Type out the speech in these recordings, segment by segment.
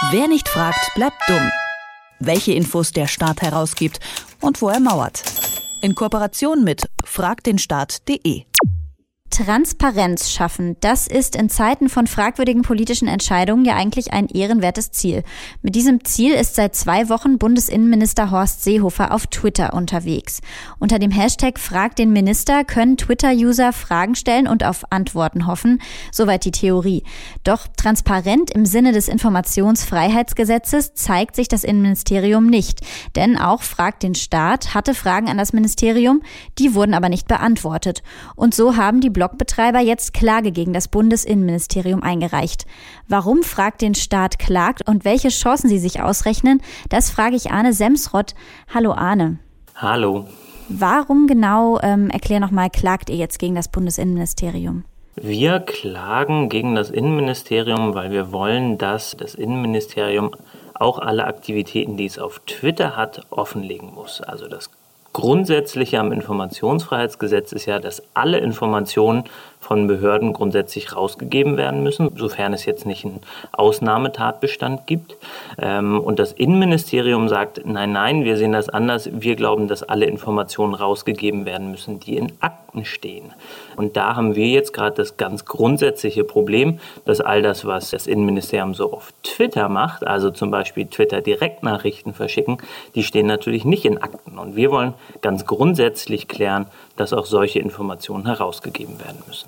Wer nicht fragt, bleibt dumm. Welche Infos der Staat herausgibt und wo er mauert. In Kooperation mit fragdenstaat.de. Transparenz schaffen, das ist in Zeiten von fragwürdigen politischen Entscheidungen ja eigentlich ein ehrenwertes Ziel. Mit diesem Ziel ist seit zwei Wochen Bundesinnenminister Horst Seehofer auf Twitter unterwegs. Unter dem Hashtag Frag den Minister können Twitter-User Fragen stellen und auf Antworten hoffen. Soweit die Theorie. Doch transparent im Sinne des Informationsfreiheitsgesetzes zeigt sich das Innenministerium nicht. Denn auch Frag den Staat hatte Fragen an das Ministerium, die wurden aber nicht beantwortet. Und so haben die Blogbetreiber jetzt Klage gegen das Bundesinnenministerium eingereicht. Warum fragt den Staat klagt und welche Chancen sie sich ausrechnen, das frage ich Arne Semsrott. Hallo Arne. Hallo. Warum genau, ähm, erklär nochmal, klagt ihr jetzt gegen das Bundesinnenministerium? Wir klagen gegen das Innenministerium, weil wir wollen, dass das Innenministerium auch alle Aktivitäten, die es auf Twitter hat, offenlegen muss. Also das Grundsätzliche am Informationsfreiheitsgesetz ist ja, dass alle Informationen von Behörden grundsätzlich rausgegeben werden müssen, sofern es jetzt nicht einen Ausnahmetatbestand gibt. Ähm, und das Innenministerium sagt, nein, nein, wir sehen das anders. Wir glauben, dass alle Informationen rausgegeben werden müssen, die in Akten stehen. Und da haben wir jetzt gerade das ganz grundsätzliche Problem, dass all das, was das Innenministerium so auf Twitter macht, also zum Beispiel Twitter-Direktnachrichten verschicken, die stehen natürlich nicht in Akten. Und wir wollen ganz grundsätzlich klären, dass auch solche Informationen herausgegeben werden müssen.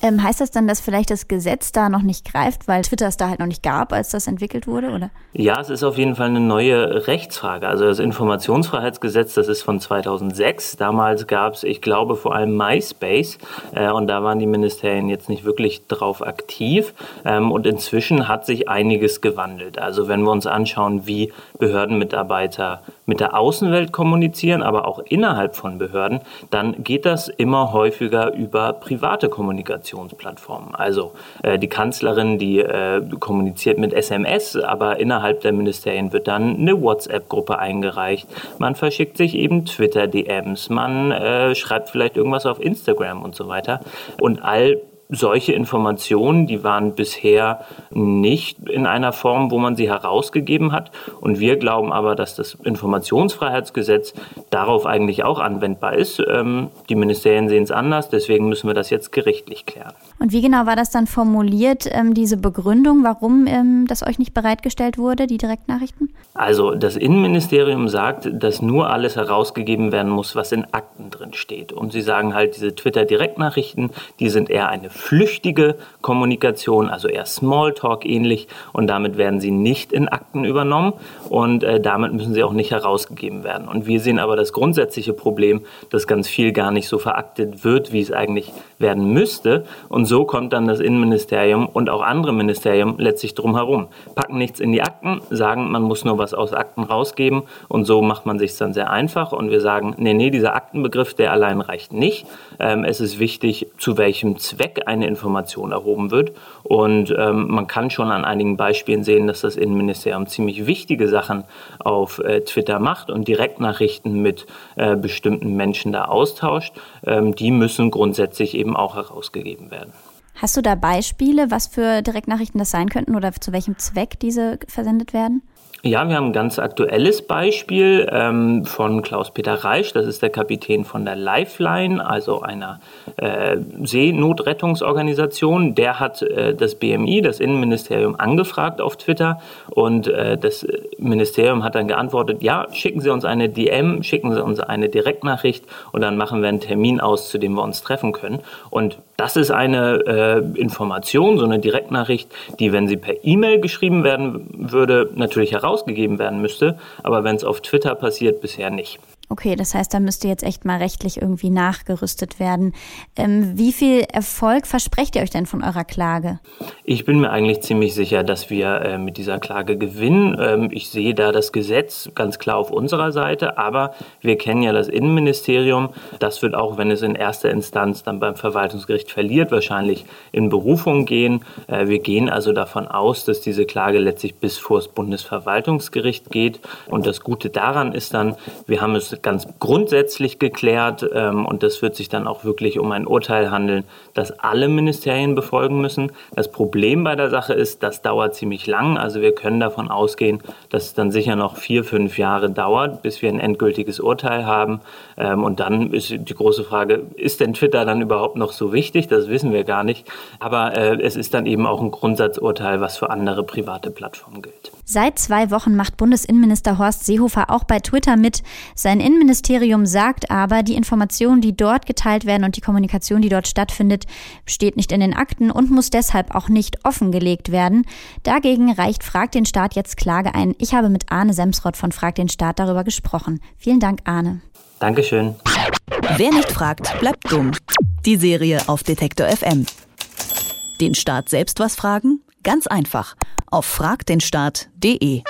Ähm, heißt das dann, dass vielleicht das Gesetz da noch nicht greift, weil Twitter es da halt noch nicht gab, als das entwickelt wurde, oder? Ja, es ist auf jeden Fall eine neue Rechtsfrage. Also das Informationsfreiheitsgesetz, das ist von 2006. Damals gab es, ich glaube, vor allem MySpace äh, und da waren die Ministerien jetzt nicht wirklich drauf aktiv. Ähm, und inzwischen hat sich einiges gewandelt. Also wenn wir uns anschauen, wie Behördenmitarbeiter mit der Außenwelt kommunizieren, aber auch innerhalb von Behörden, dann geht das immer häufiger über private Kommunikationsplattformen. Also äh, die Kanzlerin, die äh, kommuniziert mit SMS, aber innerhalb der Ministerien wird dann eine WhatsApp-Gruppe eingereicht. Man verschickt sich eben Twitter-DMs, man äh, schreibt vielleicht irgendwas auf Instagram und so weiter. Und all solche Informationen, die waren bisher nicht in einer Form, wo man sie herausgegeben hat. Und wir glauben aber, dass das Informationsfreiheitsgesetz darauf eigentlich auch anwendbar ist. Ähm, die Ministerien sehen es anders, deswegen müssen wir das jetzt gerichtlich klären. Und wie genau war das dann formuliert, ähm, diese Begründung, warum ähm, das euch nicht bereitgestellt wurde, die Direktnachrichten? Also das Innenministerium sagt, dass nur alles herausgegeben werden muss, was in Akten drin steht. Und sie sagen halt, diese Twitter-Direktnachrichten, die sind eher eine flüchtige Kommunikation, also eher Smalltalk ähnlich und damit werden sie nicht in Akten übernommen und äh, damit müssen sie auch nicht herausgegeben werden. Und wir sehen aber das grundsätzliche Problem, dass ganz viel gar nicht so veraktet wird, wie es eigentlich werden müsste und so kommt dann das Innenministerium und auch andere Ministerien letztlich drum herum, packen nichts in die Akten, sagen, man muss nur was aus Akten rausgeben und so macht man sich dann sehr einfach und wir sagen, nee, nee, dieser Aktenbegriff, der allein reicht nicht. Ähm, es ist wichtig, zu welchem Zweck eine Information erhoben wird. Und ähm, man kann schon an einigen Beispielen sehen, dass das Innenministerium ziemlich wichtige Sachen auf äh, Twitter macht und Direktnachrichten mit äh, bestimmten Menschen da austauscht. Ähm, die müssen grundsätzlich eben auch herausgegeben werden. Hast du da Beispiele, was für Direktnachrichten das sein könnten oder zu welchem Zweck diese versendet werden? Ja, wir haben ein ganz aktuelles Beispiel ähm, von Klaus-Peter Reisch. Das ist der Kapitän von der Lifeline, also einer äh, Seenotrettungsorganisation. Der hat äh, das BMI, das Innenministerium, angefragt auf Twitter und äh, das Ministerium hat dann geantwortet, ja, schicken Sie uns eine DM, schicken Sie uns eine Direktnachricht und dann machen wir einen Termin aus, zu dem wir uns treffen können. Und das ist eine äh, Information, so eine Direktnachricht, die, wenn sie per E-Mail geschrieben werden würde, natürlich herausgegeben werden müsste, aber wenn es auf Twitter passiert, bisher nicht. Okay, das heißt, da müsste jetzt echt mal rechtlich irgendwie nachgerüstet werden. Ähm, wie viel Erfolg versprecht ihr euch denn von eurer Klage? Ich bin mir eigentlich ziemlich sicher, dass wir äh, mit dieser Klage gewinnen. Ähm, ich sehe da das Gesetz ganz klar auf unserer Seite, aber wir kennen ja das Innenministerium. Das wird auch, wenn es in erster Instanz dann beim Verwaltungsgericht verliert, wahrscheinlich in Berufung gehen. Äh, wir gehen also davon aus, dass diese Klage letztlich bis vor das Bundesverwaltungsgericht geht. Und das Gute daran ist dann, wir haben es ganz, grundsätzlich geklärt ähm, und das wird sich dann auch wirklich um ein Urteil handeln, das alle Ministerien befolgen müssen. Das Problem bei der Sache ist, das dauert ziemlich lang. Also wir können davon ausgehen, dass es dann sicher noch vier, fünf Jahre dauert, bis wir ein endgültiges Urteil haben. Ähm, und dann ist die große Frage, ist denn Twitter dann überhaupt noch so wichtig? Das wissen wir gar nicht. Aber äh, es ist dann eben auch ein Grundsatzurteil, was für andere private Plattformen gilt. Seit zwei Wochen macht Bundesinnenminister Horst Seehofer auch bei Twitter mit. Sein Innenministerium sagt aber, die Informationen, die dort geteilt werden und die Kommunikation, die dort stattfindet, steht nicht in den Akten und muss deshalb auch nicht offengelegt werden. Dagegen reicht Frag den Staat jetzt Klage ein. Ich habe mit Arne Semsrott von Frag den Staat darüber gesprochen. Vielen Dank, Arne. Dankeschön. Wer nicht fragt, bleibt dumm. Die Serie auf Detektor FM. Den Staat selbst was fragen? Ganz einfach. Auf fragdenstaat.de.